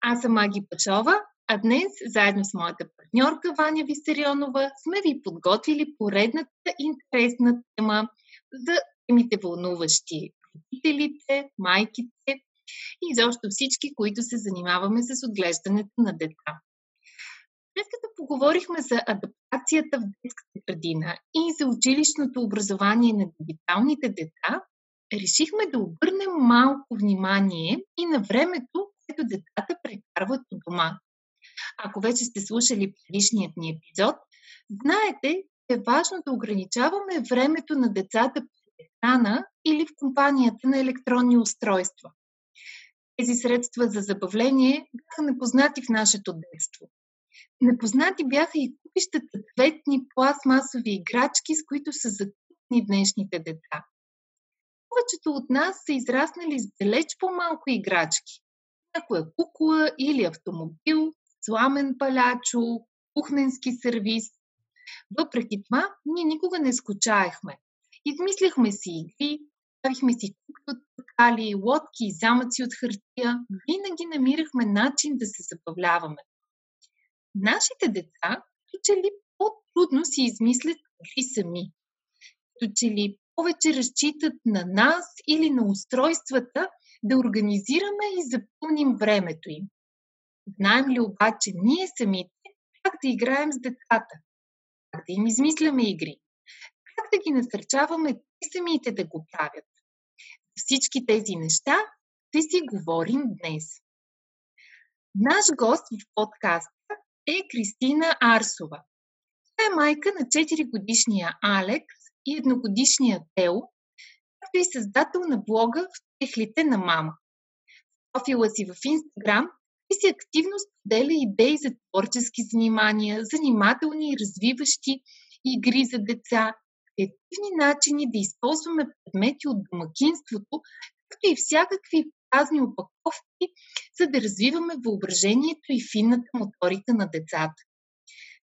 Аз съм Маги Пачова, а днес, заедно с моята партньорка Ваня Висарионова, сме ви подготвили поредната интересна тема за темите вълнуващи родителите, майките и изобщо всички, които се занимаваме с отглеждането на деца. След като поговорихме за адаптацията в детската градина и за училищното образование на дигиталните деца, решихме да обърнем малко внимание и на времето, което децата прекарват у дома. Ако вече сте слушали предишният ни епизод, знаете, че е важно да ограничаваме времето на децата пред екрана или в компанията на електронни устройства. Тези средства за забавление бяха непознати в нашето детство. Непознати бяха и купищата цветни пластмасови играчки, с които са закупни днешните деца. Повечето от нас са израснали с далеч по-малко играчки някоя кукла или автомобил, сламен палячо, кухненски сервис. Въпреки това, ние никога не скучаехме. Измисляхме си игри, правихме си кукли от пакали, лодки и замъци от хартия. Винаги намирахме начин да се забавляваме. Нашите деца, като че ли по-трудно си измислят игри сами. Като че ли повече разчитат на нас или на устройствата, да организираме и запълним времето им. Знаем ли обаче ние самите как да играем с децата? Как да им измисляме игри? Как да ги насърчаваме те самите да го правят? Всички тези неща ще си говорим днес. Наш гост в подкаста е Кристина Арсова. Тя е майка на 4 годишния Алекс и едногодишния Тео, както и създател на блога в техлите на мама. В профила си в Инстаграм и си активно споделя идеи за творчески занимания, занимателни и развиващи игри за деца, креативни начини да използваме предмети от домакинството, както и всякакви празни опаковки, за да развиваме въображението и финната моторика на децата.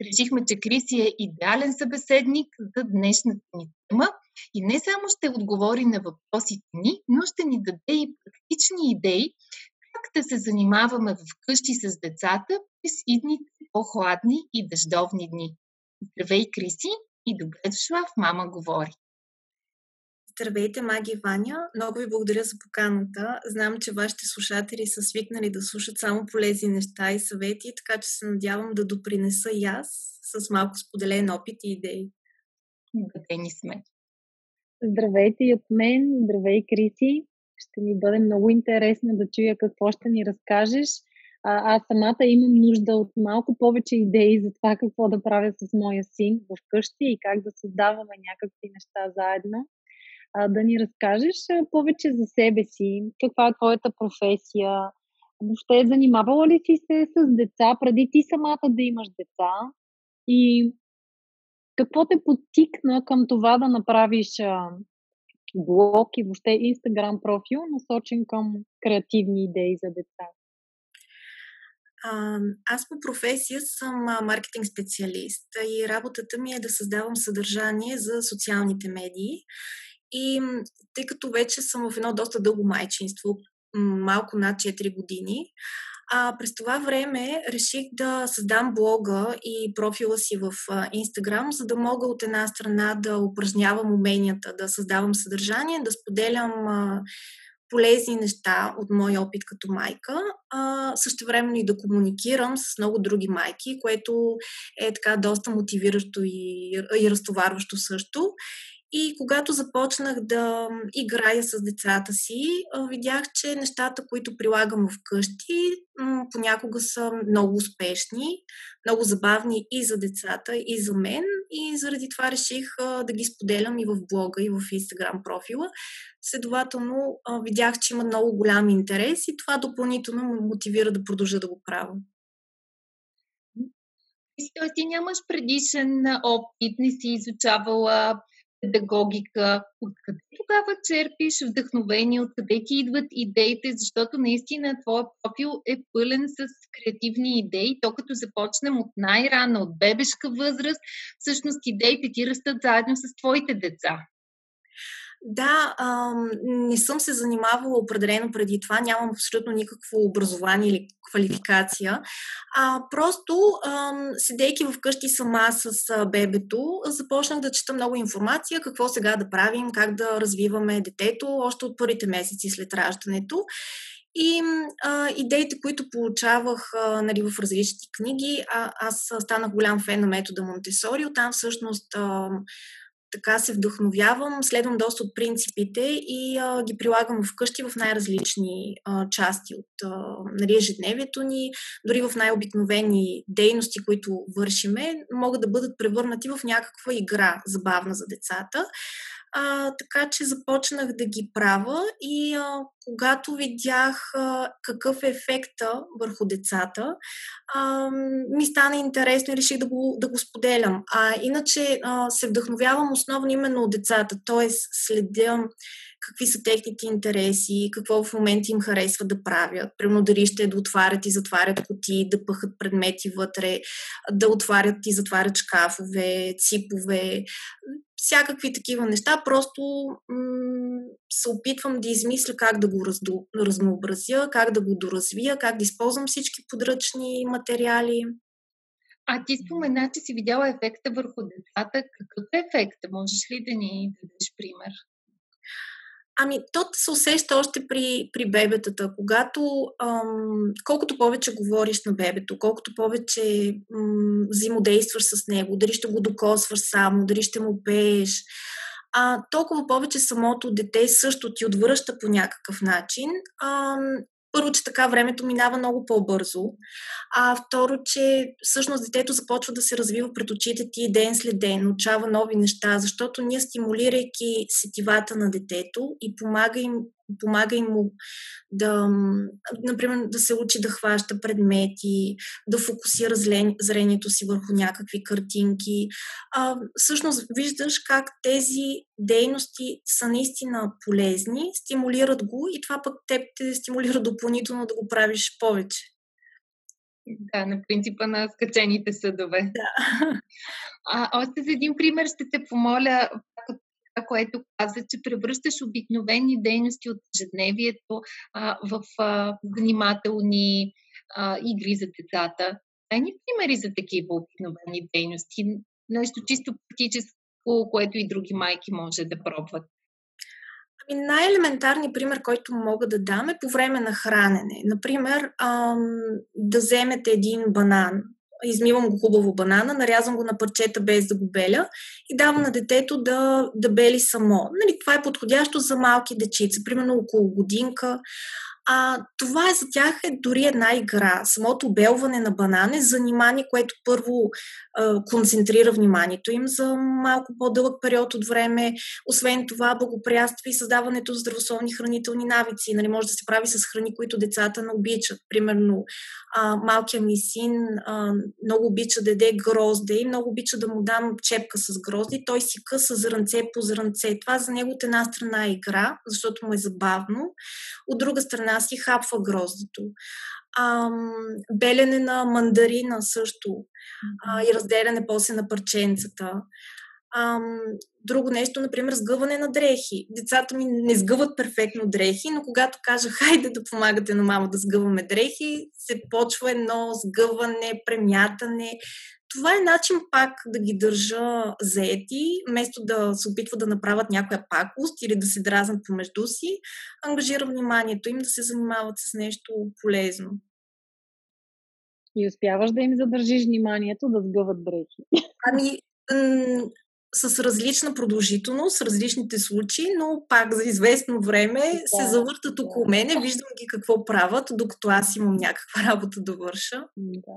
Решихме, че Криси е идеален събеседник за днешната ни тема и не само ще отговори на въпросите ни, но ще ни даде и практични идеи как да се занимаваме вкъщи с децата през идните по-хладни и дъждовни дни. Здравей, Криси, и добре дошла в Мама говори. Здравейте, Маги и Ваня. Много ви благодаря за поканата. Знам, че вашите слушатели са свикнали да слушат само полезни неща и съвети, така че се надявам да допринеса и аз с малко споделен опит и идеи. Убедени сме. Здравейте и от мен. Здравей, Криси. Ще ми бъде много интересно да чуя какво ще ни разкажеш. А, аз самата имам нужда от малко повече идеи за това какво да правя с моя син в къщи и как да създаваме някакви неща заедно а, да ни разкажеш повече за себе си, каква е твоята професия, въобще занимавала ли си се с деца, преди ти самата да имаш деца и какво те подтикна към това да направиш блог и въобще инстаграм профил, насочен към креативни идеи за деца? Аз по професия съм маркетинг специалист и работата ми е да създавам съдържание за социалните медии и тъй като вече съм в едно доста дълго майчинство, малко над 4 години, а, през това време реших да създам блога и профила си в Инстаграм, за да мога от една страна да упражнявам уменията, да създавам съдържание, да споделям полезни неща от моя опит като майка, а, време и да комуникирам с много други майки, което е така доста мотивиращо и, и разтоварващо също. И когато започнах да играя с децата си, видях, че нещата, които прилагам вкъщи, понякога са много успешни, много забавни и за децата, и за мен. и заради това реших да ги споделям и в блога, и в Instagram профила. Следователно, видях, че има много голям интерес и това допълнително ме мотивира да продължа да го правя. Тоест, ти нямаш предишен опит, не си изучавала педагогика. Откъде тогава черпиш вдъхновение? Откъде ти идват идеите? Защото наистина твоя профил е пълен с креативни идеи. То като започнем от най-рана, от бебешка възраст, всъщност идеите ти растат заедно с твоите деца. Да, ам, не съм се занимавала определено преди това, нямам абсолютно никакво образование или квалификация. А, просто, ам, седейки вкъщи сама с а, бебето, започнах да чета много информация, какво сега да правим, как да развиваме детето, още от първите месеци след раждането. И а, идеите, които получавах а, нали, в различни книги, а, аз станах голям фен на метода Монтесори. Оттам всъщност а, така се вдъхновявам, следвам доста от принципите и а, ги прилагам вкъщи в най-различни а, части от а, нали, ежедневието ни, дори в най-обикновени дейности, които вършиме, могат да бъдат превърнати в някаква игра забавна за децата. А, така че започнах да ги правя и а, когато видях а, какъв е ефекта върху децата, а, ми стана интересно и реших да го, да го споделям. А иначе а, се вдъхновявам основно именно от децата, т.е. следя какви са техните интереси, какво в момента им харесва да правят. Примерно дали ще да отварят и затварят коти, да пъхат предмети вътре, да отварят и затварят шкафове, ципове, всякакви такива неща. Просто м- се опитвам да измисля как да го разду, разнообразя, как да го доразвия, как да използвам всички подръчни материали. А ти спомена, че си видяла ефекта върху децата. Какъв е ефект? Можеш ли да ни дадеш пример? Ами, то се усеща още при, при бебетата, когато ам, колкото повече говориш на бебето, колкото повече ам, взаимодействаш с него, дали ще го докосваш само, дали ще му пееш, а, толкова повече самото дете също ти отвръща по някакъв начин. Ам, първо, че така времето минава много по-бързо, а второ, че всъщност детето започва да се развива пред очите ти ден след ден, научава нови неща, защото ние стимулирайки сетивата на детето и помага им помага им да, например, да се учи да хваща предмети, да фокусира зрението си върху някакви картинки. А, всъщност виждаш как тези дейности са наистина полезни, стимулират го и това пък теб те стимулира допълнително да го правиш повече. Да, на принципа на скачените съдове. Да. А, още за един пример ще те помоля, това, което каза, че превръщаш обикновени дейности от ежедневието в а, игри за децата. Дай ни примери за такива обикновени дейности. Нещо чисто практическо, което и други майки може да пробват. Ами най-елементарният пример, който мога да дам е по време на хранене. Например, ам, да вземете един банан измивам го хубаво банана, нарязвам го на парчета без да го беля и давам на детето да, да бели само. Нали, това е подходящо за малки дечица, примерно около годинка. А, това за тях е дори една игра. Самото белване на банан е занимание, което първо а, концентрира вниманието им за малко по-дълъг период от време. Освен това, благоприятства и създаването на здравословни хранителни навици. Нали, може да се прави с храни, които децата не обичат. Примерно, а, малкият ми син а, много обича да яде грозде и много обича да му дам чепка с грозде. Той си къса зранце по зранце. Това за него от една страна е игра, защото му е забавно. От друга страна една си хапва гроздето. Ам, белене на мандарина също а, и разделяне после на парченцата. Ам, друго нещо, например, сгъване на дрехи. Децата ми не сгъват перфектно дрехи, но когато кажа хайде да помагате на мама да сгъваме дрехи, се почва едно сгъване, премятане, това е начин пак да ги държа заети, вместо да се опитват да направят някоя пакост или да се дразнат помежду си, ангажира вниманието им да се занимават с нещо полезно. И успяваш да им задържиш вниманието да сгъват дрехи. Ами, с различна продължителност, различните случаи, но пак за известно време да, се завъртат около мене, виждам ги какво правят, докато аз имам някаква работа да върша. Да.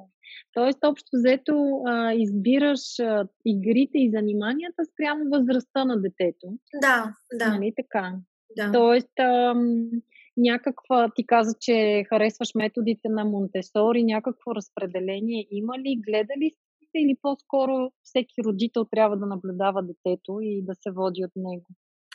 Тоест, общо взето, а, избираш а, игрите и заниманията спрямо възрастта на детето. Да, да. Нали така? Да. Тоест, а, някаква, ти каза, че харесваш методите на Монтесори, някакво разпределение има ли? Гледа ли или по-скоро всеки родител трябва да наблюдава детето и да се води от него?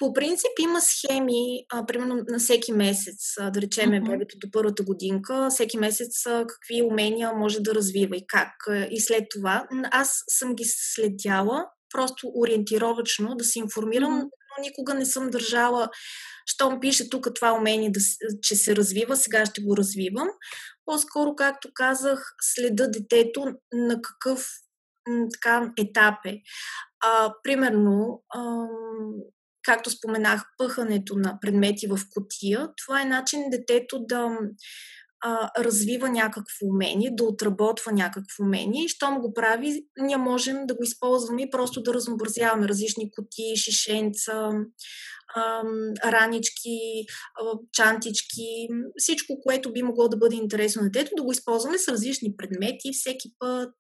По принцип има схеми, а, примерно на всеки месец, а, да речеме uh-huh. бебето до първата годинка, всеки месец а, какви умения може да развива и как. И след това аз съм ги следяла, просто ориентировачно да се информирам, uh-huh. но никога не съм държала, щом пише тук това умение, да, че се развива, сега ще го развивам. По-скоро, както казах, следа детето на какъв така, етап е. А, примерно, а, както споменах, пъхането на предмети в котия, това е начин детето да а, развива някакво умение, да отработва някакво умение и щом го прави, ние можем да го използваме и просто да разнообразяваме различни котии, шишенца, ранички, чантички, всичко, което би могло да бъде интересно на детето, да го използваме с различни предмети всеки път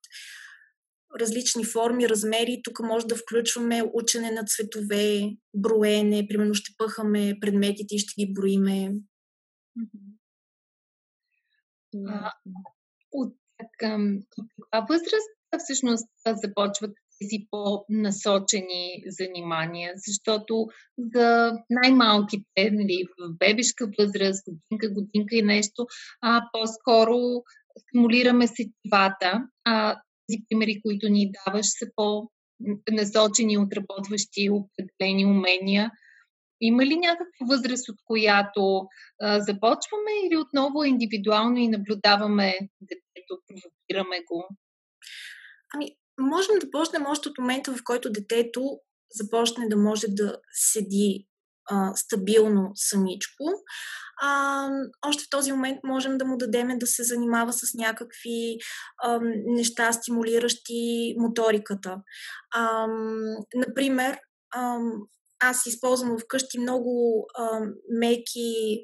различни форми, размери. Тук може да включваме учене на цветове, броене, примерно ще пъхаме предметите и ще ги броиме. А, от каква възраст всъщност започват тези по-насочени занимания, защото за най-малките, нали, в бебешка възраст, годинка, годинка и нещо, а по-скоро стимулираме сетивата, а тези примери, които ни даваш, са по-насочени, отработващи определени умения. Има ли някаква възраст, от която а, започваме или отново индивидуално и наблюдаваме детето, провокираме го? Ами, можем да почнем още от момента, в който детето започне да може да седи стабилно самичко. А, още в този момент можем да му дадем да се занимава с някакви а, неща, стимулиращи моториката. А, например, а, аз използвам вкъщи много а, меки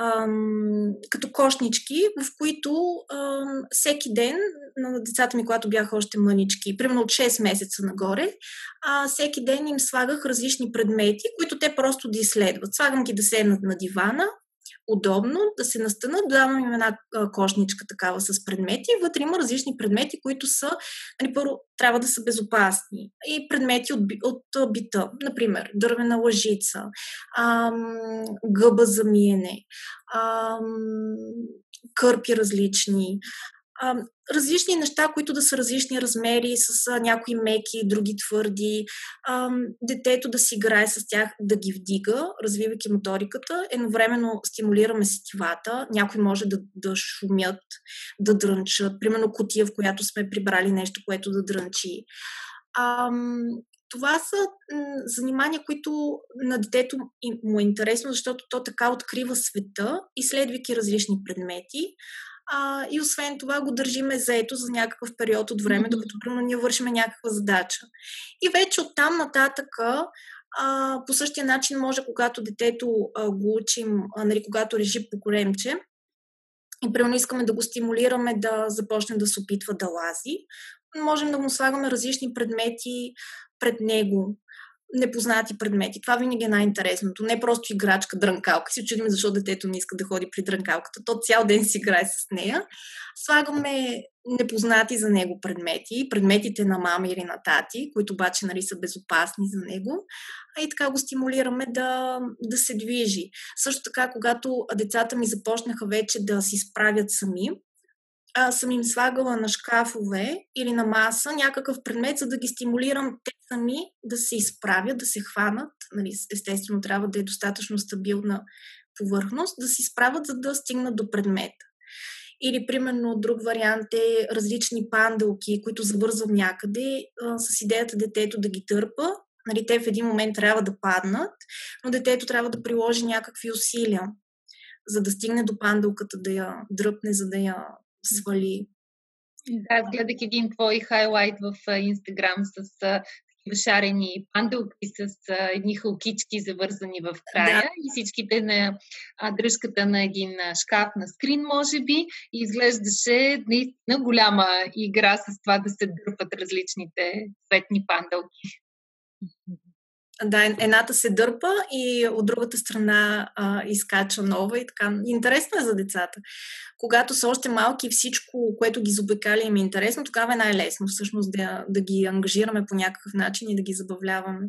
ам, като кошнички, в които ам, всеки ден на децата ми, когато бяха още мънички, примерно от 6 месеца нагоре, а, всеки ден им слагах различни предмети, които те просто да изследват. Слагам ги да седнат на дивана, удобно да се настанат, давам им една кошничка такава с предмети. Вътре има различни предмети, които са, нали, първо, трябва да са безопасни. И предмети от, от бита, например, дървена лъжица, ам, гъба за миене, ам, кърпи различни, различни неща, които да са различни размери, с а, някои меки, други твърди. А, детето да си играе с тях, да ги вдига, развивайки моториката. Едновременно стимулираме сетивата. Някои може да, да шумят, да дрънчат. Примерно котия, в която сме прибрали нещо, което да дрънчи. А, това са занимания, които на детето му е интересно, защото то така открива света, изследвайки различни предмети а, и освен това го държиме заето за някакъв период от време, mm-hmm. докато примерно ние вършим някаква задача. И вече оттам нататък а, по същия начин може, когато детето а, го учим, а, нали, когато режи по коремче, и примерно искаме да го стимулираме да започне да се опитва да лази, можем да му слагаме различни предмети пред него, непознати предмети. Това винаги е най-интересното. Не просто играчка, дрънкалка. Си чудим защо детето не иска да ходи при дрънкалката. То цял ден си играе с нея. Слагаме непознати за него предмети, предметите на мама или на тати, които обаче нали, са безопасни за него. А и така го стимулираме да, да се движи. Също така, когато децата ми започнаха вече да си справят сами, а, съм им слагала на шкафове или на маса някакъв предмет, за да ги стимулирам те сами да се изправят, да се хванат. Нали, естествено, трябва да е достатъчно стабилна повърхност, да се изправят, за да стигнат до предмета. Или, примерно, друг вариант е различни пандълки, които завързвам някъде а, с идеята детето да ги търпа. Нали, те в един момент трябва да паднат, но детето трябва да приложи някакви усилия, за да стигне до пандълката, да я дръпне, за да я свали. Да, аз гледах един твой хайлайт в Инстаграм с шарени панделки с а, едни халкички завързани в края да. и всичките на а, дръжката на един шкаф на скрин, може би, и изглеждаше наистина голяма игра с това да се дърпат различните цветни панделки. Да, едната се дърпа и от другата страна а, изкача нова и така. Интересно е за децата. Когато са още малки, всичко, което ги заобикаля им е интересно, тогава е най-лесно всъщност да, да ги ангажираме по някакъв начин и да ги забавляваме.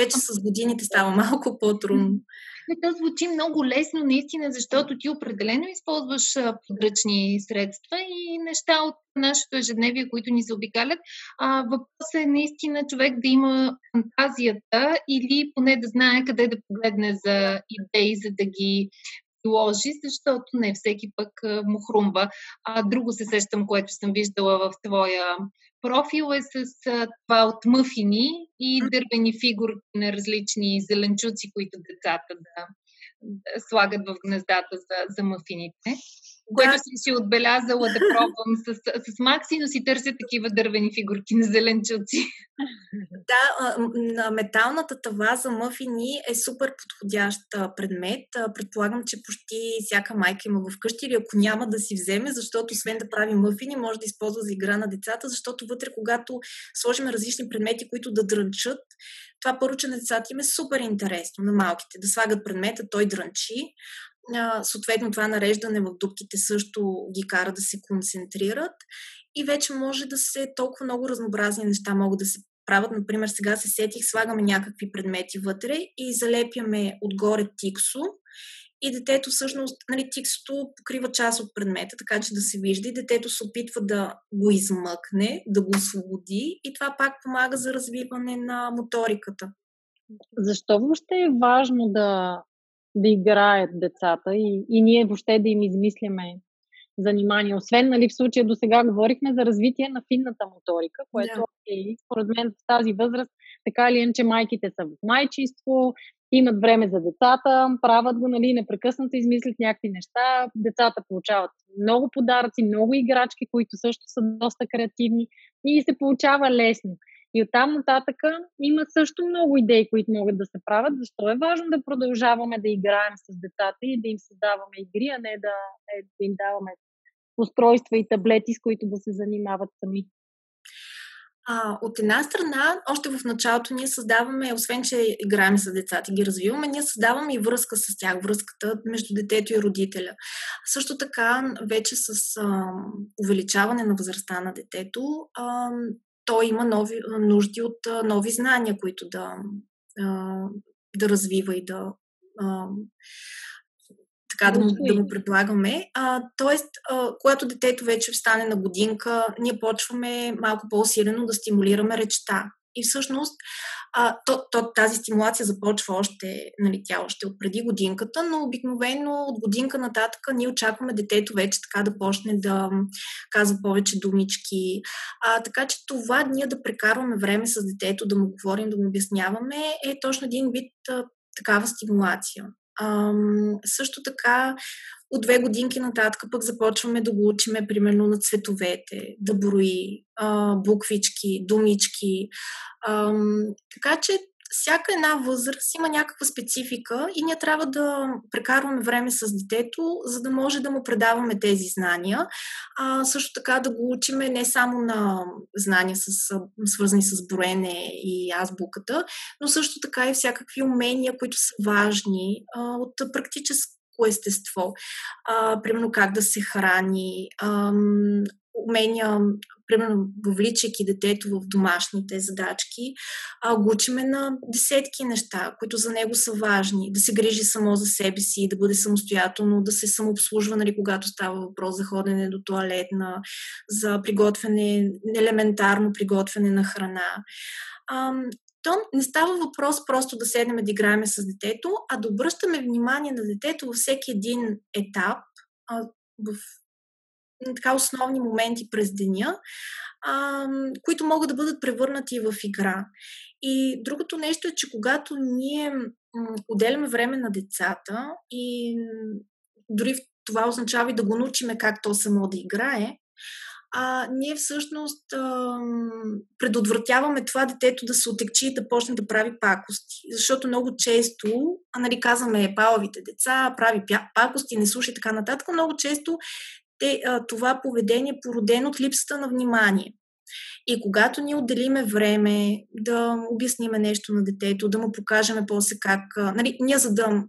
Вече с годините става малко по-трудно. То звучи много лесно, наистина, защото ти определено използваш подръчни средства и неща от нашето ежедневие, които ни се обикалят. А, въпросът е наистина човек да има фантазията или поне да знае къде да погледне за идеи, за да ги сложи, защото не всеки пък му хрумва. А друго се сещам, което съм виждала в твоя профил е с това от мъфини и дървени фигурки на различни зеленчуци, които децата да слагат в гнездата за, за мъфините което съм си отбелязала да пробвам с, с Макси, но си търся такива дървени фигурки на зеленчуци. Да, на металната тава за мъфини е супер подходящ предмет. Предполагам, че почти всяка майка има вкъщи или ако няма да си вземе, защото освен да прави мъфини, може да използва за игра на децата, защото вътре, когато сложим различни предмети, които да дрънчат, това че на децата им е супер интересно на малките. Да слагат предмета, той дрънчи, съответно това нареждане в дубките също ги кара да се концентрират и вече може да се толкова много разнообразни неща могат да се правят. Например, сега се сетих, слагаме някакви предмети вътре и залепяме отгоре тиксо и детето всъщност, нали, тиксото покрива част от предмета, така че да се вижда и детето се опитва да го измъкне, да го освободи и това пак помага за развиване на моториката. Защо въобще е важно да да играят децата и, и ние въобще да им измисляме занимания. Освен, нали, в случая до сега говорихме за развитие на финната моторика, което yeah. е според мен в тази възраст, така или иначе майките са в майчинство, имат време за децата, правят го, нали, непрекъснато измислят някакви неща, децата получават много подаръци, много играчки, които също са доста креативни и се получава лесно. И оттам нататъка има също много идеи, които могат да се правят. Защо е важно да продължаваме да играем с децата и да им създаваме игри, а не да, е, да им даваме устройства и таблети, с които да се занимават сами. А, от една страна, още в началото ние създаваме, освен че играем с децата и ги развиваме, ние създаваме и връзка с тях, връзката между детето и родителя. Също така, вече с а, увеличаване на възрастта на детето, а, той има нови, нужди от нови знания, които да, да развива и да така да му, да му предлагаме. А, тоест, а, когато детето вече стане на годинка, ние почваме малко по-усилено да стимулираме речта. И всъщност а, то, то, тази стимулация започва още, нали, тя още от преди годинката, но обикновено от годинка нататък ние очакваме детето вече така да почне да казва повече думички. А, така че това ние да прекарваме време с детето, да му говорим, да му обясняваме, е точно един вид а, такава стимулация. Ам, също така, от две годинки нататък пък започваме да го учиме, примерно, на цветовете, да брои а, буквички, думички. Ам, така че всяка една възраст има някаква специфика и ние трябва да прекарваме време с детето, за да може да му предаваме тези знания. А, също така да го учиме не само на знания, с, свързани с броене и азбуката, но също така и всякакви умения, които са важни а, от практическо естество. А, примерно как да се храни, ам, умения, примерно въвличайки детето в домашните задачки, а, учиме на десетки неща, които за него са важни. Да се грижи само за себе си, да бъде самостоятелно, да се самообслужва, нали, когато става въпрос за ходене до туалетна, за приготвяне, елементарно приготвяне на храна. То не става въпрос просто да седнем да играем с детето, а да обръщаме внимание на детето във всеки един етап, в така основни моменти през деня, а, които могат да бъдат превърнати в игра. И другото нещо е, че когато ние отделяме време на децата и дори това означава и да го научиме как то само да играе, а, ние всъщност а, предотвратяваме това детето да се отекчи и да почне да прави пакости. Защото много често, а, нали, казваме палавите деца, прави пакости, не слушай така нататък, много често те, а, това поведение е породено от липсата на внимание. И когато ние отделиме време да обясниме нещо на детето, да му покажем после как... Нали, ние за да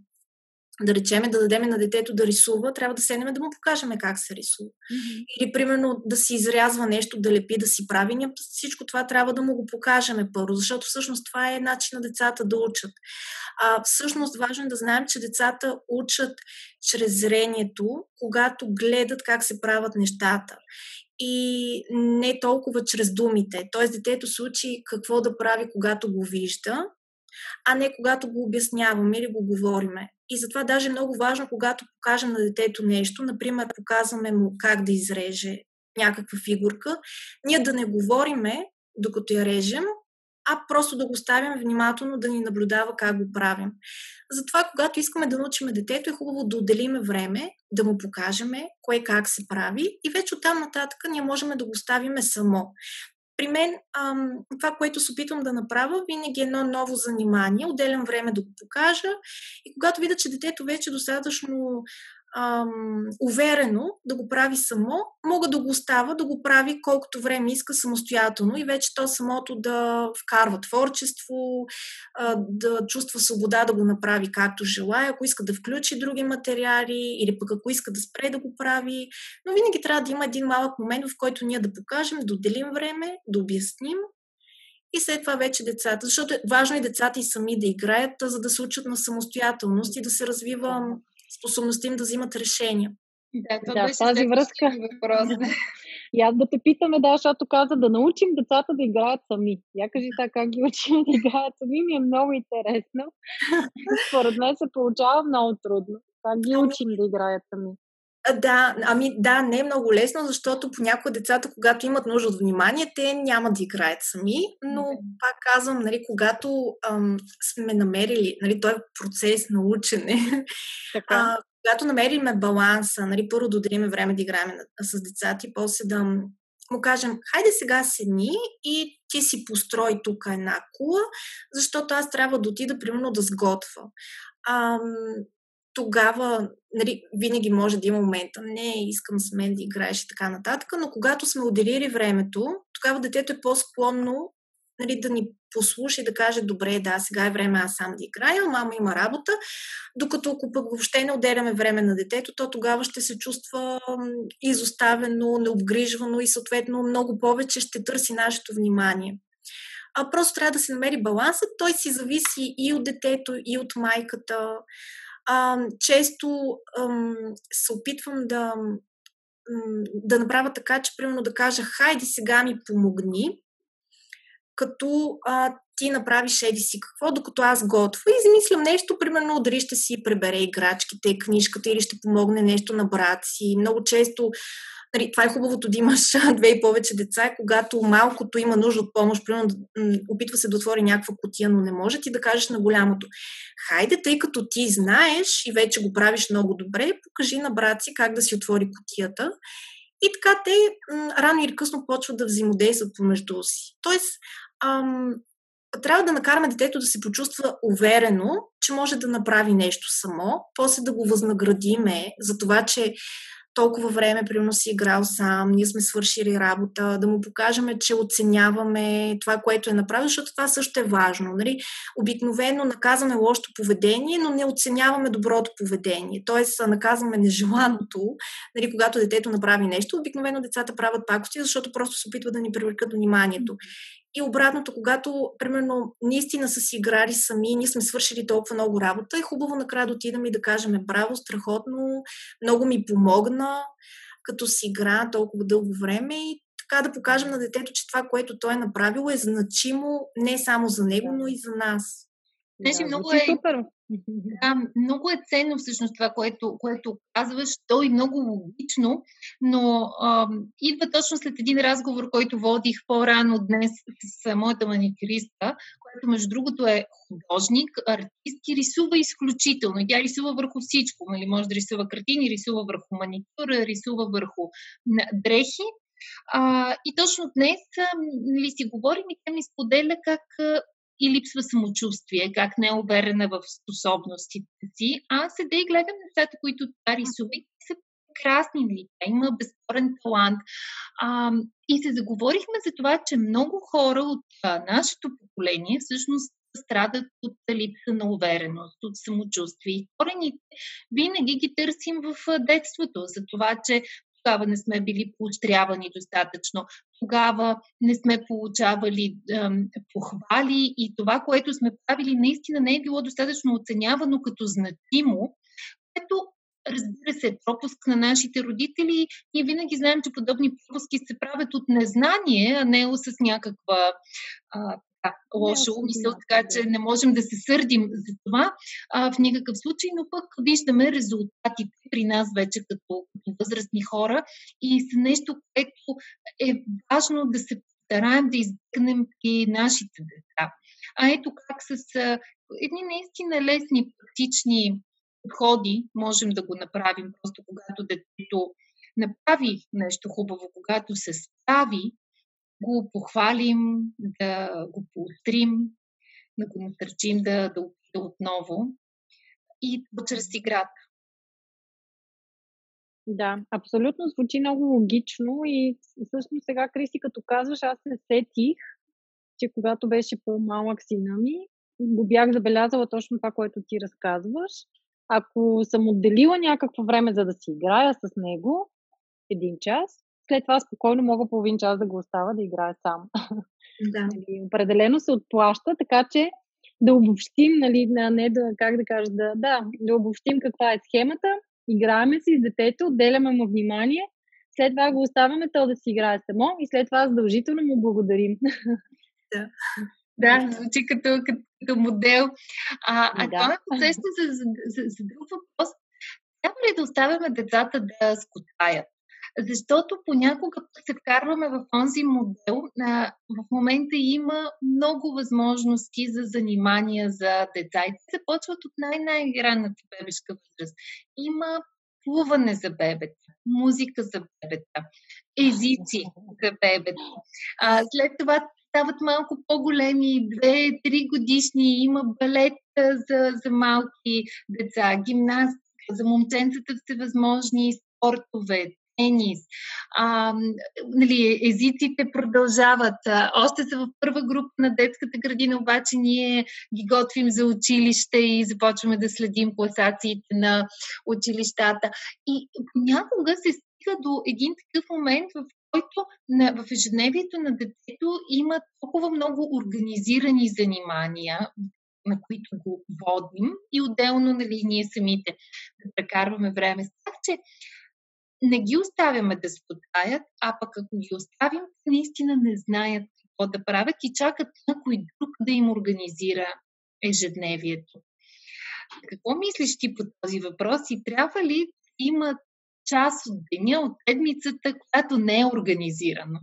да речеме, да дадеме на детето да рисува, трябва да седнем да му покажем как се рисува. Mm-hmm. Или, примерно, да си изрязва нещо, да лепи, да си прави. Ние всичко това трябва да му го покажем първо, защото всъщност това е начин на децата да учат. А, всъщност важно е да знаем, че децата учат чрез зрението, когато гледат как се правят нещата и не толкова чрез думите. Тоест, детето се учи какво да прави, когато го вижда, а не когато го обясняваме или го говориме. И затова даже е много важно, когато покажем на детето нещо, например, показваме му как да изреже някаква фигурка, ние да не говориме, докато я режем, а просто да го ставим внимателно да ни наблюдава как го правим. Затова, когато искаме да научим детето, е хубаво да отделиме време, да му покажеме кое как се прави и вече оттам нататък ние можем да го ставиме само. При мен ам, това, което се опитвам да направя, винаги е едно ново занимание, отделям време да го покажа. И когато видя, че детето вече е достатъчно ам, уверено да го прави само, мога да го оставя да го прави колкото време иска самостоятелно и вече то самото да вкарва творчество, а, да чувства свобода да го направи както желая, ако иска да включи други материали или пък ако иска да спре да го прави. Но винаги трябва да има един малък момент, в който ние да покажем, да отделим време, да обясним и след това вече децата, защото е важно и децата и сами да играят, за да се учат на самостоятелност и да се развива способността им да взимат решения. Да, това да, беше тази връзка. Въпрос. И аз да те питаме, да, защото каза да научим децата да играят сами. Я кажи така как ги учим да играят сами, ми е много интересно. Според мен се получава много трудно. Как ги ами учим да играят сами? Да, ами да, не е много лесно, защото понякога децата, когато имат нужда от внимание, те няма да играят сами, но пак казвам, нали, когато ам, сме намерили, нали, той е процес на учене, така. А, когато намериме баланса, нали, първо да отделиме време да играем с децата и после да му кажем, хайде сега седни и ти си построй тук една кула, защото аз трябва да отида, примерно, да сготвя. Ам, тогава нали, винаги може да има момента, не искам с мен да играеш и така нататък, но когато сме отделили времето, тогава детето е по-склонно нали, да ни послуша и да каже, добре, да, сега е време аз сам да играя, мама има работа, докато ако пък въобще не отделяме време на детето, то тогава ще се чувства изоставено, необгрижвано и съответно много повече ще търси нашето внимание. А просто трябва да се намери баланса. Той си зависи и от детето, и от майката. А, често ам, се опитвам да, да направя така, че примерно да кажа, хайде сега ми помогни, като а, ти направиш еди си какво, докато аз готвя измислям нещо, примерно дали ще си пребере играчките, книжката или ще помогне нещо на брат си. Много често нали, това е хубавото да имаш две и повече деца, когато малкото има нужда от помощ, примерно опитва се да отвори някаква котия, но не може ти да кажеш на голямото. Хайде, тъй като ти знаеш и вече го правиш много добре, покажи на брат си как да си отвори котията. И така те рано или късно почват да взаимодействат помежду си. Тоест, ам, трябва да накараме детето да се почувства уверено, че може да направи нещо само, после да го възнаградиме за това, че толкова време, примерно си играл сам, ние сме свършили работа, да му покажем, че оценяваме това, което е направил, защото това също е важно. Нали? Обикновено наказваме лошото поведение, но не оценяваме доброто поведение. Тоест, наказваме нежеланото, нали, когато детето направи нещо. Обикновено децата правят пакости, защото просто се опитват да ни привлекат вниманието. И обратното, когато, примерно, наистина са си играли сами, ние сме свършили толкова много работа, е хубаво накрая да отидем и да кажем браво, страхотно, много ми помогна, като си игра толкова дълго време и така да покажем на детето, че това, което той е направил е значимо не само за него, но и за нас. Значи да, много е супер. Да, много е ценно всъщност това, което, което казваш. То е много логично, но а, идва точно след един разговор, който водих по-рано днес с моята маникюристка, която между другото е художник, артист и рисува изключително. Тя рисува върху всичко. Нали? Може да рисува картини, рисува върху маникюра, рисува върху дрехи. А, и точно днес нали, си говорим и тя ми споделя как и липсва самочувствие, как не е уверена в способностите си. Аз седя и гледам нещата, които тя рисува са прекрасни, нали? Тя има безспорен талант. А, и се заговорихме за това, че много хора от а, нашето поколение всъщност страдат от липса на увереност, от самочувствие. И корените винаги ги търсим в детството, за това, че тогава не сме били поощрявани достатъчно, тогава не сме получавали ем, похвали и това, което сме правили, наистина не е било достатъчно оценявано като значимо, което разбира се, пропуск на нашите родители. Ние винаги знаем, че подобни пропуски се правят от незнание, а не с някаква а, лоша умисъл, така че не можем да се сърдим за това а, в никакъв случай, но пък виждаме резултатите при нас вече като, като възрастни хора и са нещо, което е важно да се стараем да избегнем при нашите деца. А ето как с а, едни наистина лесни, практични подходи можем да го направим. Просто когато детето направи нещо хубаво, когато се справи, го похвалим, да го поострим, да го насърчим да, да опита отново и чрез играта. Да, абсолютно звучи много логично и всъщност сега, Криси, като казваш, аз се сетих, че когато беше по-малък сина ми, го бях забелязала точно това, което ти разказваш. Ако съм отделила някакво време за да си играя с него, един час, след това спокойно мога половин час да го оставя да играе сам. Да. Нали, определено се отплаща, така че да обобщим, нали, не да, как да кажа, да, да, да обобщим каква е схемата, играеме си с детето, отделяме му внимание, след това го оставяме то да си играе само и след това задължително му благодарим. Да. Да, звучи като, като, като модел. А, а да. това ме посеща за, за, за, за друг въпрос. Трябва ли да оставяме децата да скотаят? Защото понякога се вкарваме в онзи модел. В момента има много възможности за занимания за деца и те започват от най-най-ранната бебешка възраст. Има плуване за бебета, музика за бебета, езици за бебета. А, след това стават малко по-големи, две-три годишни, има балет за, за малки деца, гимнастика, за момченцата всевъзможни спортове, тенис. А, нали, езиците продължават. Още са в първа група на детската градина, обаче ние ги готвим за училище и започваме да следим класациите на училищата. И понякога се стига до един такъв момент, в който на, в ежедневието на детето има толкова много организирани занимания, на които го водим и отделно нали, ние самите да прекарваме време с тях, че не ги оставяме да спотаят, а пък ако ги оставим, наистина не знаят какво да правят и чакат някой друг да им организира ежедневието. Какво мислиш ти по този въпрос и трябва ли има част от деня, от седмицата, която не е организирана?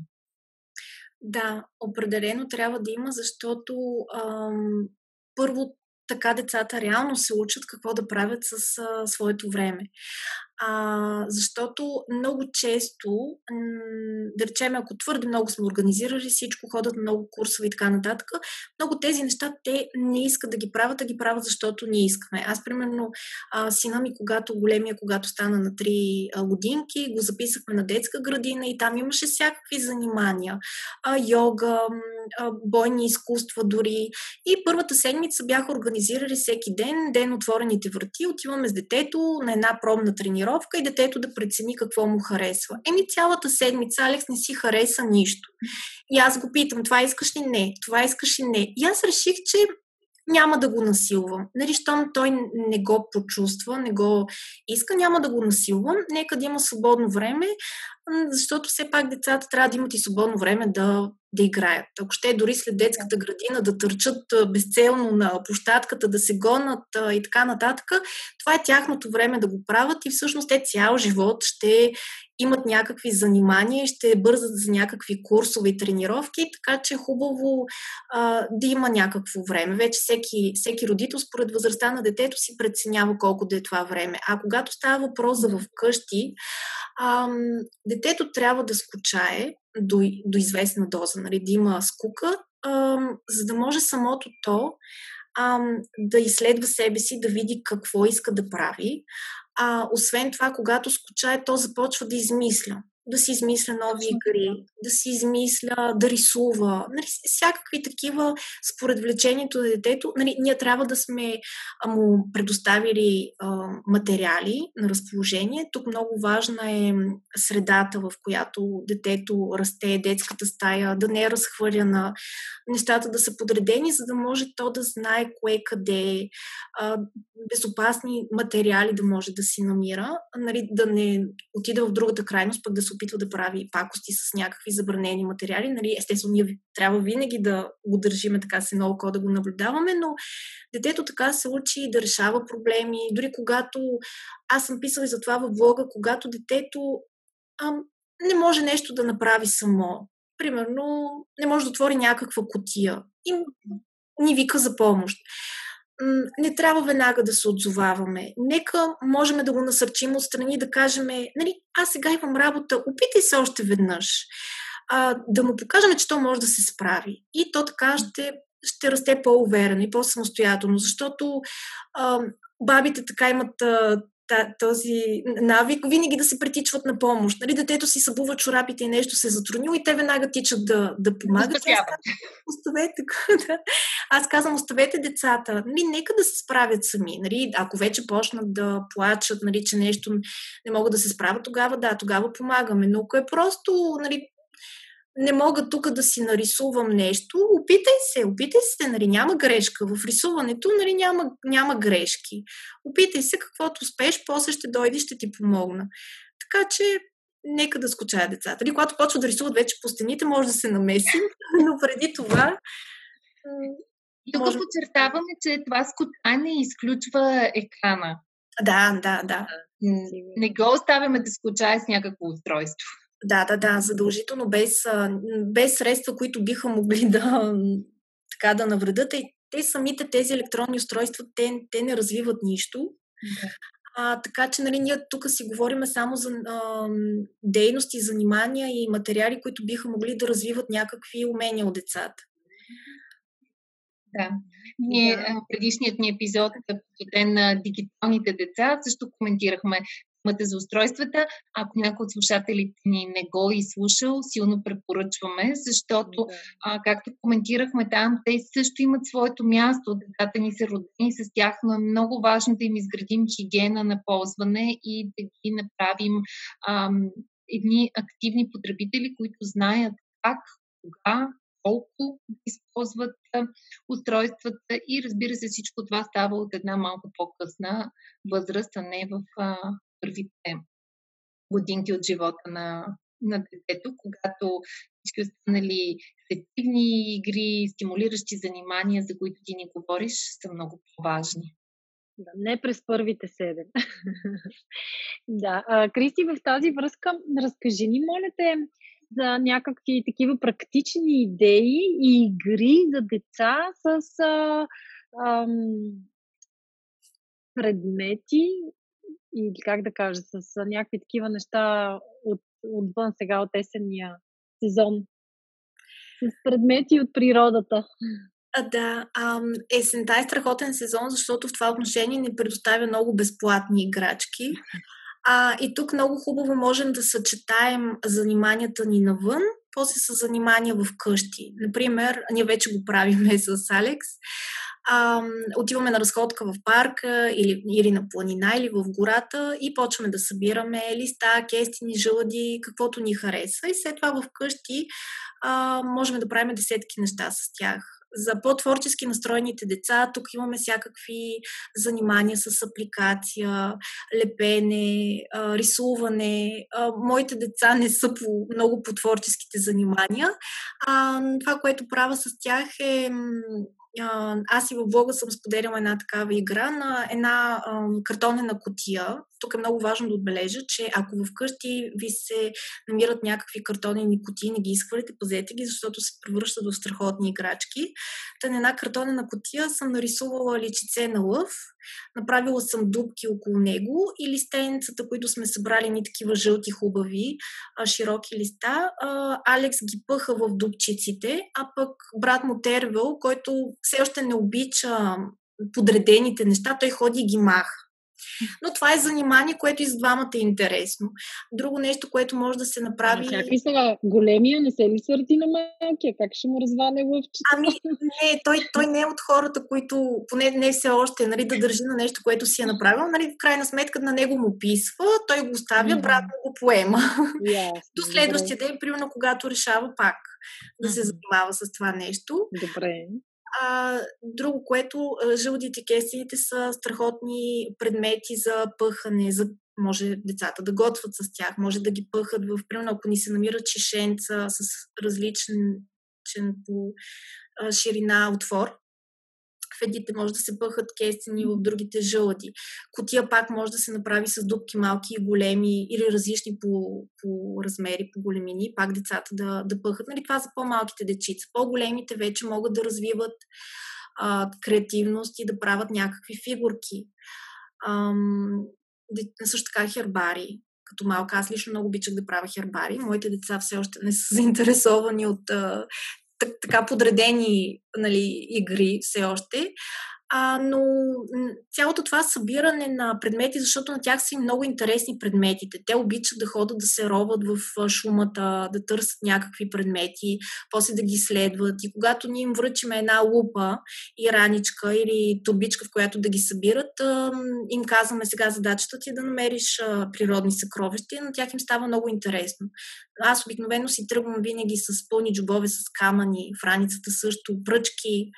Да, определено трябва да има, защото ам, първо така децата реално се учат какво да правят с а, своето време. А, защото много често, да речем, ако твърде много сме организирали всичко, ходят много курсове и така нататък, много тези неща те не искат да ги правят, а ги правят защото ние искаме. Аз, примерно, а, сина ми, когато големия, когато стана на 3 годинки, го записахме на детска градина и там имаше всякакви занимания. А, йога, а, бойни изкуства дори. И първата седмица бяха организирали всеки ден, ден отворените врати, отиваме с детето на една пробна тренировка тренировка и детето да прецени какво му харесва. Еми цялата седмица Алекс не си хареса нищо. И аз го питам, това искаш ли? Не. Това искаш ли? Не. И аз реших, че няма да го насилвам. Нали, щом той не го почувства, не го иска, няма да го насилвам. Нека да има свободно време, защото все пак децата трябва да имат и свободно време да, да играят. Ако ще дори след детската градина да търчат безцелно на площадката, да се гонат и така нататък, това е тяхното време да го правят и всъщност те цял живот ще имат някакви занимания, ще бързат за някакви курсове и тренировки, така че е хубаво а, да има някакво време. Вече всеки, всеки родител според възрастта на детето си преценява колко да е това време. А когато става въпрос за вкъщи, а, детето трябва да скучае до, до известна доза, нали, да има скука, а, за да може самото то а, да изследва себе си, да види какво иска да прави. А, освен това, когато скучае, то започва да измисля да си измисля нови игри, да си измисля, да рисува, нали, всякакви такива според влечението на детето. Нали, ние трябва да сме му предоставили а, материали на разположение. Тук много важна е средата, в която детето расте, детската стая, да не е разхвърляна, нещата да са подредени, за да може то да знае кое къде, а, безопасни материали да може да си намира, нали, да не отида в другата крайност, пък да се опитва да прави пакости с някакви забранени материали. Нали, естествено, ние трябва винаги да го държиме така се много око да го наблюдаваме, но детето така се учи да решава проблеми. Дори когато аз съм писала и за това в блога, когато детето ам, не може нещо да направи само. Примерно, не може да отвори някаква котия и ни вика за помощ не трябва веднага да се отзоваваме. Нека можем да го насърчим отстрани, да кажем, нали, аз сега имам работа, опитай се още веднъж. А, да му покажем, че то може да се справи. И то така ще, ще расте по-уверено и по-самостоятелно, защото а, бабите така имат а, този навик винаги да се притичват на помощ. Нали, детето си събува чорапите и нещо се е затруднило и те веднага тичат да, да помагат. Оставете, да. Аз казвам, оставете децата. Нали, нека да се справят сами. Нали, ако вече почнат да плачат, нали, че нещо не могат да се справят, тогава да, тогава помагаме. Но ако е просто нали, не мога тук да си нарисувам нещо, опитай се, опитай се, нали, няма грешка. В рисуването нали, няма, няма грешки. Опитай се каквото успееш, после ще дойде ще ти помогна. Така че нека да скучая децата. Нали, когато почват да рисуват вече по стените, може да се намесим, но преди това и тук може... подчертаваме, че това скучане изключва екрана. Да, да, да. Не го оставяме да скучае с някакво устройство. Да, да, да, задължително без, без средства, които биха могли да, така, да навредят. И те самите тези електронни устройства, те, те не развиват нищо. Да. А, така че нали, ние тук си говорим само за а, дейности, занимания и материали, които биха могли да развиват някакви умения от децата. Да. Ние да. предишният ни епизод, посветен на дигиталните деца, също коментирахме темата за устройствата. Ако някой от слушателите ни не го е изслушал, силно препоръчваме, защото, да. а, както коментирахме там, те също имат своето място. Децата ни са родени с тях, но е много важно да им изградим хигиена на ползване и да ги направим ам, едни активни потребители, които знаят как, кога, колко използват устройствата и разбира се всичко това става от една малко по-късна възраст, а не в а, първите годинки от живота на, на детето, когато всички останали сетивни игри, стимулиращи занимания, за които ти ни говориш, са много по-важни. Да, не през първите седем. да. А, Кристи, в тази връзка, разкажи ни, моля те, за някакви такива практични идеи и игри за деца с а, ам, предмети, или как да кажа, с някакви такива неща от, отвън сега от есенния сезон. С предмети от природата. А, да, а, есента е страхотен сезон, защото в това отношение ни предоставя много безплатни играчки. А, и тук много хубаво можем да съчетаем заниманията ни навън, после с занимания в къщи. Например, ние вече го правиме с Алекс а, отиваме на разходка в парка или, или на планина или в гората и почваме да събираме листа, кестини, жълъди, каквото ни харесва и след това вкъщи а, можем да правим десетки неща с тях. За по-творчески настроените деца тук имаме всякакви занимания с апликация, лепене, рисуване. Моите деца не са по, много по творческите занимания. Това, което правя с тях е аз и в блога съм споделяла една такава игра на една картонена котия. Тук е много важно да отбележа, че ако вкъщи ви се намират някакви картонени котии, не ги изхвърлите, пазете ги, защото се превръщат в страхотни играчки. Та на една картонена котия съм нарисувала личице на лъв, направила съм дубки около него и листенцата, които сме събрали, ни такива жълти, хубави, широки листа. Алекс ги пъха в дубчиците, а пък брат му Тервел, който все още не обича подредените неща, той ходи и ги маха. Но това е занимание, което и с двамата е интересно. Друго нещо, което може да се направи... А как сега? Големия не се ли сърди на малкия? Как ще му разваля лъвчета? Ами, не, той, той не е от хората, които, поне не все още, нали, да държи на нещо, което си е направил. Нали, в крайна сметка на него му писва, той го оставя, mm-hmm. брат му го поема. Yes, До следващия добре. ден, примерно, когато решава пак да се занимава с това нещо. Добре. А, друго, което жълдите кесените са страхотни предмети за пъхане, за може децата да готвят с тях, може да ги пъхат в, примерно, ако ни се намират шишенца с различен по ширина отвор, в може да се пъхат кестени, в другите жълъди. Котия пак може да се направи с дубки малки и големи или различни по, по размери, по големини, пак децата да, да пъхат. Нали, това за по-малките дечица. По-големите вече могат да развиват а, креативност и да правят някакви фигурки. Ам, също така хербари. Като малка аз лично много обичах да правя хербари. Моите деца все още не са заинтересовани от а, така подредени нали, игри все още. А, но цялото това събиране на предмети, защото на тях са и много интересни предметите. Те обичат да ходят да се роват в шумата, да търсят някакви предмети, после да ги следват. И когато ние им връчиме една лупа и раничка или турбичка, в която да ги събират, им казваме сега задачата ти е да намериш природни съкровища. На тях им става много интересно. Аз обикновено си тръгвам винаги с пълни джобове с камъни, в раницата също, пръчки.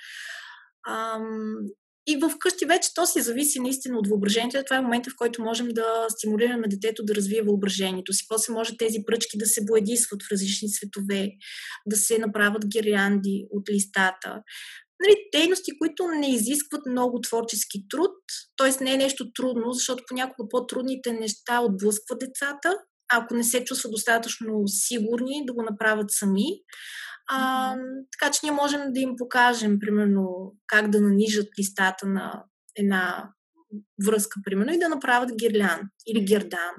И в къщи вече то си зависи наистина от въображението. Това е момента, в който можем да стимулираме детето да развие въображението си. После може тези пръчки да се боядисват в различни цветове, да се направят гирлянди от листата. Нали, дейности, които не изискват много творчески труд, т.е. не е нещо трудно, защото понякога по-трудните неща отблъскват децата, ако не се чувстват достатъчно сигурни да го направят сами. А, така че ние можем да им покажем, примерно, как да нанижат листата на една връзка, примерно, и да направят гирлян или гирдан.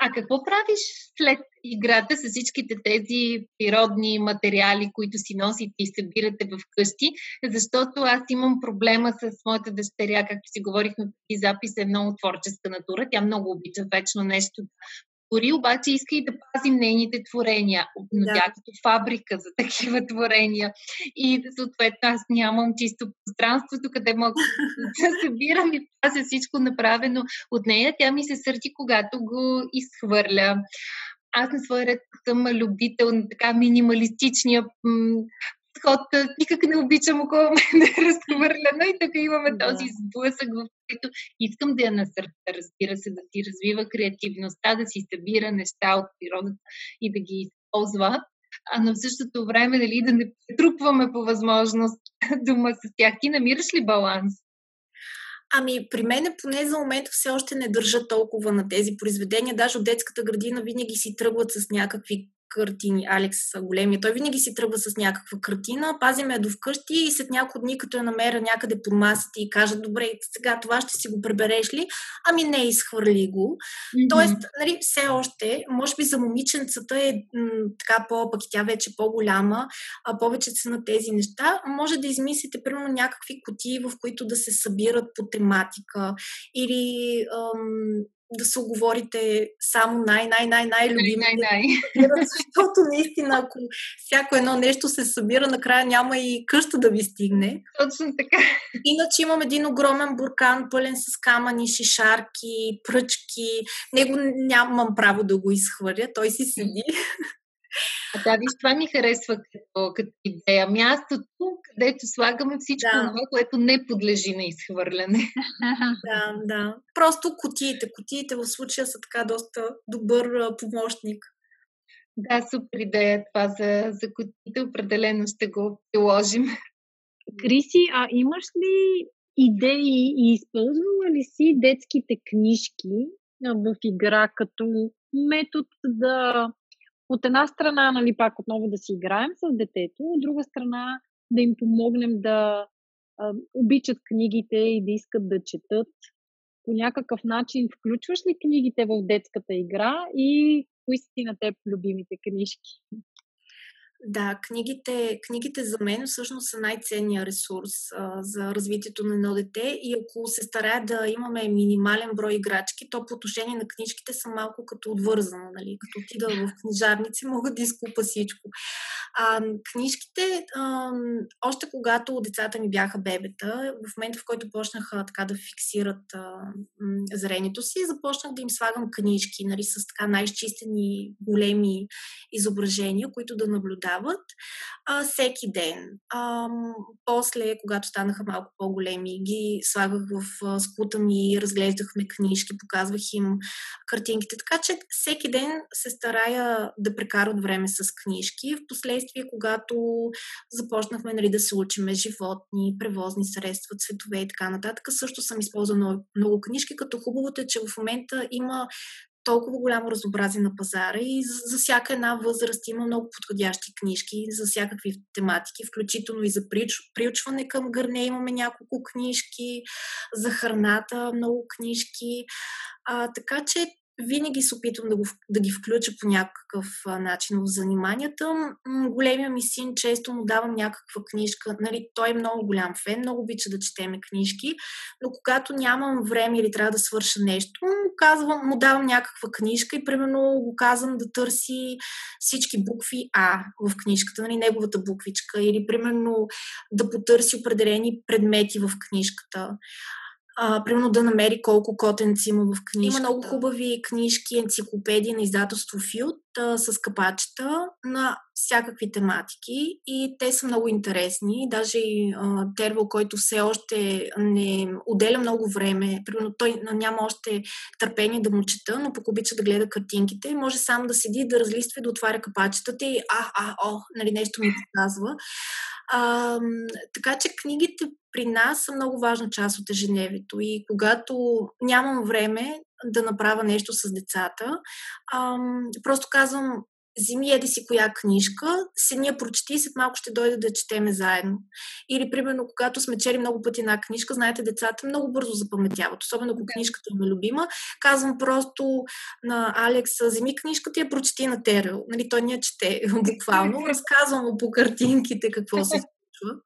А какво правиш след играта с всичките тези природни материали, които си носите и събирате в къщи? Защото аз имам проблема с моята дъщеря, както си говорихме преди запис, е много творческа натура. Тя много обича вечно нещо да твори, обаче иска и да пазим нейните творения. Но да. тя като фабрика за такива творения. И съответно аз нямам чисто пространството, къде мога да събирам и пазя всичко направено от нея. Тя ми се сърди, когато го изхвърля. Аз на своя ред съм любител на така минималистичния подход. Никак не обичам около мен да е разхвърляно и тук имаме да. този сблъсък, в който искам да я насърча, разбира се, да си развива креативността, да си събира неща от природата и да ги използва а на същото време дали да не претрупваме по възможност дума с тях. Ти намираш ли баланс? Ами, при мен поне за момента все още не държа толкова на тези произведения. Даже от детската градина винаги си тръгват с някакви картини. Алекс големия. Той винаги си тръгва с някаква картина, пазиме я до вкъщи и след няколко дни, като я намеря някъде по масата и кажа, добре, сега това ще си го пребереш ли? Ами не, изхвърли го. Mm-hmm. Тоест, нали, все още, може би за момиченцата е м- така по, пък тя вече е по-голяма, а повече са на тези неща. Може да измислите, примерно, някакви кутии, в които да се събират по тематика или ам, да се оговорите само най-най-най-най-любимите. Най-най. Защото наистина, ако всяко едно нещо се събира, накрая няма и къща да ви стигне. Точно така. Иначе имам един огромен буркан, пълен с камъни, шишарки, пръчки. Него нямам право да го изхвърля, той си седи. А да, виж, това ми харесва като, като идея. Мястото, където слагаме всичко да. това, което не подлежи на изхвърляне. Да, да. Просто кутиите. Кутиите в случая са така доста добър помощник. Да, супер идея това за, за кутиите. Определено ще го приложим. Криси, а имаш ли идеи и използвала ли си детските книжки в игра като метод да от една страна, нали, пак отново да си играем с детето, от друга страна да им помогнем да а, обичат книгите и да искат да четат. По някакъв начин включваш ли книгите в детската игра и кои са ти на теб любимите книжки? Да, книгите, книгите за мен всъщност са най-ценният ресурс а, за развитието на едно дете и ако се старая да имаме минимален брой играчки, то по отношение на книжките съм малко като отвързана, нали? като отида в книжарници, мога да изкупа всичко. А, книжките, а, още когато децата ми бяха бебета, в момента в който почнаха така да фиксират а, зрението си, започнах да им слагам книжки нали, с така най-изчистени големи изображения, които да наблюдавам наблюдават а, всеки ден. А, после, когато станаха малко по-големи, ги слагах в а, ми, разглеждахме книжки, показвах им картинките. Така че всеки ден се старая да прекарат време с книжки. Впоследствие, когато започнахме нали, да се учиме животни, превозни средства, цветове и така нататък, също съм използвала много, много книжки, като хубавото е, че в момента има толкова голямо разнообразие на пазара и за, за всяка една възраст има много подходящи книжки за всякакви тематики, включително и за приуч, приучване към гърне имаме няколко книжки, за храната много книжки. А, така че винаги се опитвам да, го, да ги включа по някакъв начин в заниманията. Големия ми син често му давам някаква книжка. Нали, той е много голям фен, много обича да четеме книжки, но когато нямам време или трябва да свърша нещо, му, казвам, му давам някаква книжка и примерно го казвам да търси всички букви А в книжката, нали, неговата буквичка, или примерно да потърси определени предмети в книжката а, примерно да намери колко котенци има в книжката. Има много хубави книжки, енциклопедии на издателство Филд а, с капачета на всякакви тематики и те са много интересни. Даже и а, който все още не отделя много време, примерно той няма още търпение да му чета, но пък обича да гледа картинките, може сам да седи, да разлиства и да отваря капачетата и а, а, о, нали, нещо ми показва. А, така че книгите при нас са много важна част от ежедневието и когато нямам време да направя нещо с децата, ам, просто казвам, вземи еди си коя книжка, се ние прочети и след малко ще дойде да четеме заедно. Или, примерно, когато сме чели много пъти една книжка, знаете, децата много бързо запаметяват, особено ако книжката им е любима. Казвам просто на Алекс, вземи книжката и я прочети на Терел. Нали, той ни я чете буквално. Разказвам му по картинките какво се случва.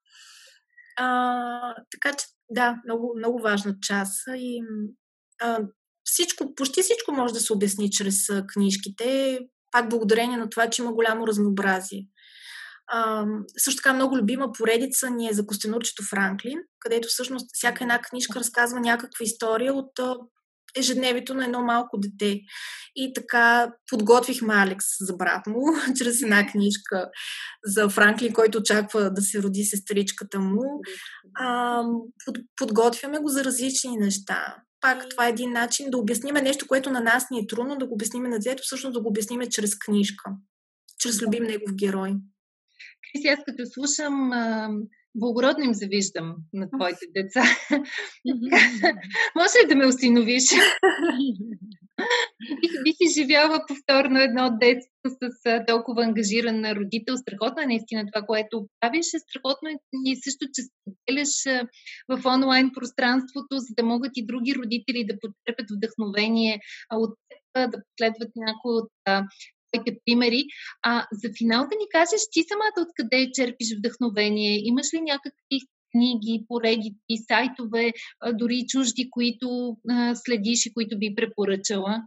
А, така че, да, много, много важна част. И, а, всичко, почти всичко може да се обясни чрез книжките, пак благодарение на това, че има голямо разнообразие. А, също така много любима поредица ни е за Костенурчето Франклин, където всъщност всяка една книжка разказва някаква история от ежедневието на едно малко дете. И така подготвихме Алекс за брат му, чрез една книжка за Франклин, който очаква да се роди сестричката му. А, под, подготвяме го за различни неща. Пак това е един начин да обясниме нещо, което на нас ни е трудно да го обясниме на детето, всъщност да го обясниме чрез книжка, чрез любим негов герой. Криси, аз като слушам благородно им завиждам на твоите деца. Може ли да ме осиновиш? бих, бих изживяла повторно едно детство с толкова ангажиран родител. Страхотно е наистина това, което правиш. Страхотно е и също, че споделяш в онлайн пространството, за да могат и други родители да подкрепят вдъхновение от да последват някои от твоите примери. А за финал да ни кажеш ти самата откъде черпиш вдъхновение? Имаш ли някакви книги, поредици, сайтове, дори чужди, които следиш и които би препоръчала?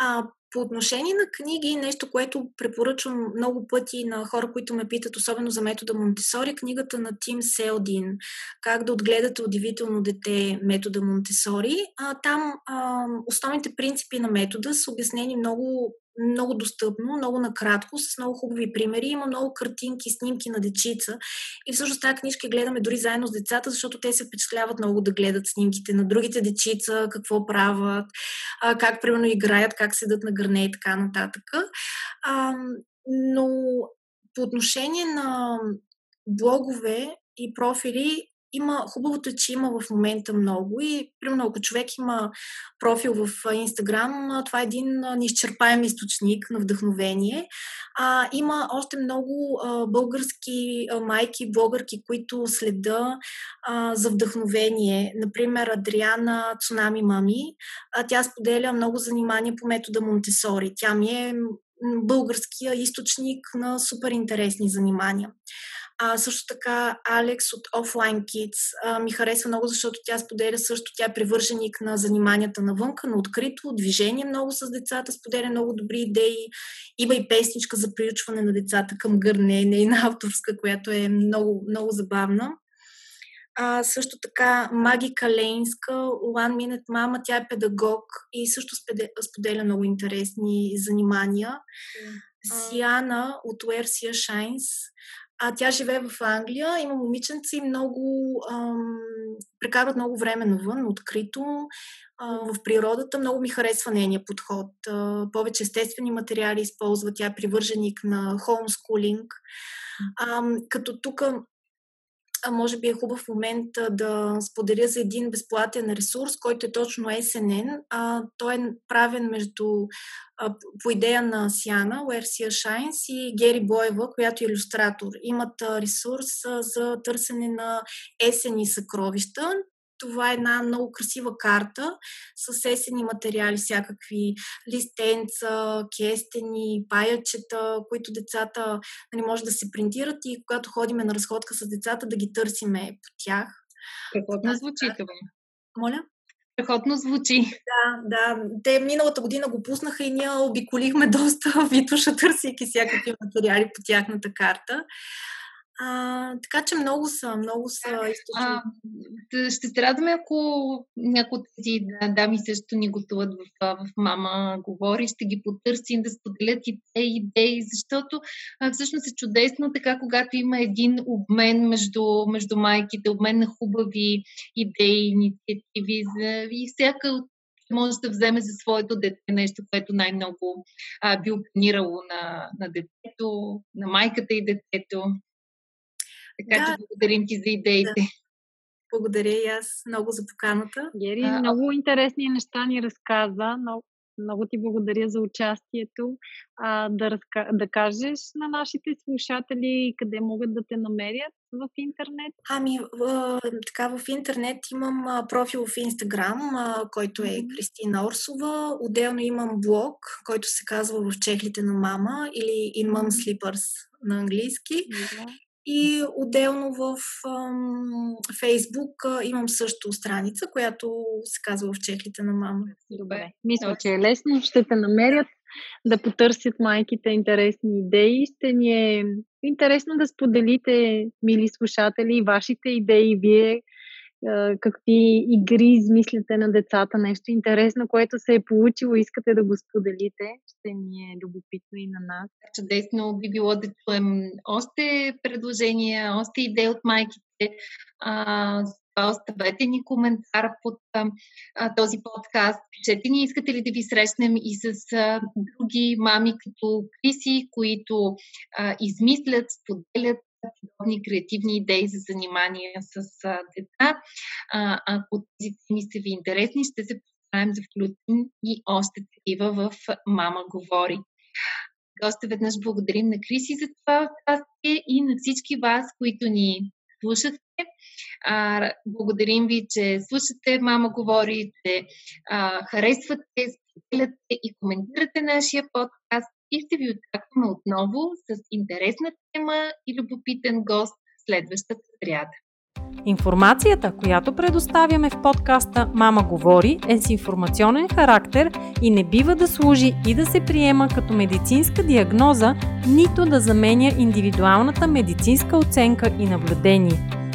А, по отношение на книги, нещо, което препоръчвам много пъти на хора, които ме питат, особено за метода Монтесори, книгата на Тим Селдин Как да отгледате удивително дете метода Монтесори. А, там а, основните принципи на метода са обяснени много много достъпно, много накратко, с много хубави примери. Има много картинки, снимки на дечица. И всъщност тази книжка гледаме дори заедно с децата, защото те се впечатляват много да гледат снимките на другите дечица, какво правят, как примерно играят, как седат на гърне и така нататък. Но по отношение на блогове и профили има, хубавото е, че има в момента много и, примерно, ако човек има профил в Инстаграм, това е един неизчерпаем източник на вдъхновение. А, има още много а, български а, майки, блогърки, които следа а, за вдъхновение. Например, Адриана Цунами Мами. А, тя споделя много занимания по метода Монтесори. Тя ми е българския източник на супер интересни занимания. А, също така Алекс от Offline Kids а, ми харесва много, защото тя споделя също, тя е привърженик на заниманията навънка, на открито, движение много с децата, споделя много добри идеи. Има и песничка за приучване на децата към гърне, нейна авторска, която е много, много забавна. А, също така Маги Калейнска, One Minute Mama, тя е педагог и също споделя много интересни занимания. Сиана от Sia Shines а тя живее в Англия, има момиченци и много ам, прекарват много време навън, открито, а, в природата. Много ми харесва нейния подход. А, повече естествени материали използва. Тя е привърженик на хоумскулинг. А, като тук може би е хубав момент да споделя за един безплатен ресурс, който е точно. А, той е правен между по идея на Сиана, Sia Shines и Гери Боева, която е иллюстратор. Имат ресурс за търсене на есени съкровища това е една много красива карта с есени материали, всякакви листенца, кестени, паячета, които децата не нали, може да се принтират и когато ходиме на разходка с децата да ги търсиме по тях. Страхотно звучи това. Моля? Страхотно звучи. Да, да. Те миналата година го пуснаха и ние обиколихме доста витуша, търсейки всякакви материали по тяхната карта. А, така че много са, много са източни. Ще се радваме, ако някои от тези дами също ни гостуват в, в Мама говори, ще ги потърсим да споделят и те идеи, защото а, всъщност е чудесно така, когато има един обмен между, между майките, обмен на хубави идеи, инициативи за, и всяка от може да вземе за своето дете нещо, което най-много а, би опонирало на, на детето, на майката и детето. Така да. че благодарим ти за идеите. Да. Благодаря и аз много за поканата. Гери, а, много интересни неща ни разказа. Много, много ти благодаря за участието. А, да, разка... да кажеш на нашите слушатели къде могат да те намерят в интернет? Ами, в, така в интернет имам профил в Инстаграм, който е Кристина Орсова. Отделно имам блог, който се казва В чехлите на мама или In Mom Slippers на английски. Да. И отделно в ам, Фейсбук а, имам също страница, която се казва в чехлите на мама. Добре. Мисля, че е лесно. Ще те намерят да потърсят майките интересни идеи. Ще ни е интересно да споделите, мили слушатели, вашите идеи. Вие какви игри измисляте на децата, нещо интересно, което се е получило, искате да го споделите, ще ни е любопитно и на нас. Чудесно би било да чуем още предложения, още идеи от майките. А, оставете ни коментар под а, този подкаст. Пишете ни, искате ли да ви срещнем и с а, други мами като Криси, които а, измислят, споделят подобни креативни идеи за занимания с деца. Ако тези теми са ви интересни, ще се постараем да включим и още такива в Мама говори. Още веднъж благодарим на Криси за това участие и на всички вас, които ни слушахте. А, благодарим ви, че слушате Мама говори, че а, харесвате, споделяте и коментирате нашия подкаст и ще ви очакваме отново с интересна тема и любопитен гост следващата сряда. Информацията, която предоставяме в подкаста Мама говори е с информационен характер и не бива да служи и да се приема като медицинска диагноза, нито да заменя индивидуалната медицинска оценка и наблюдение.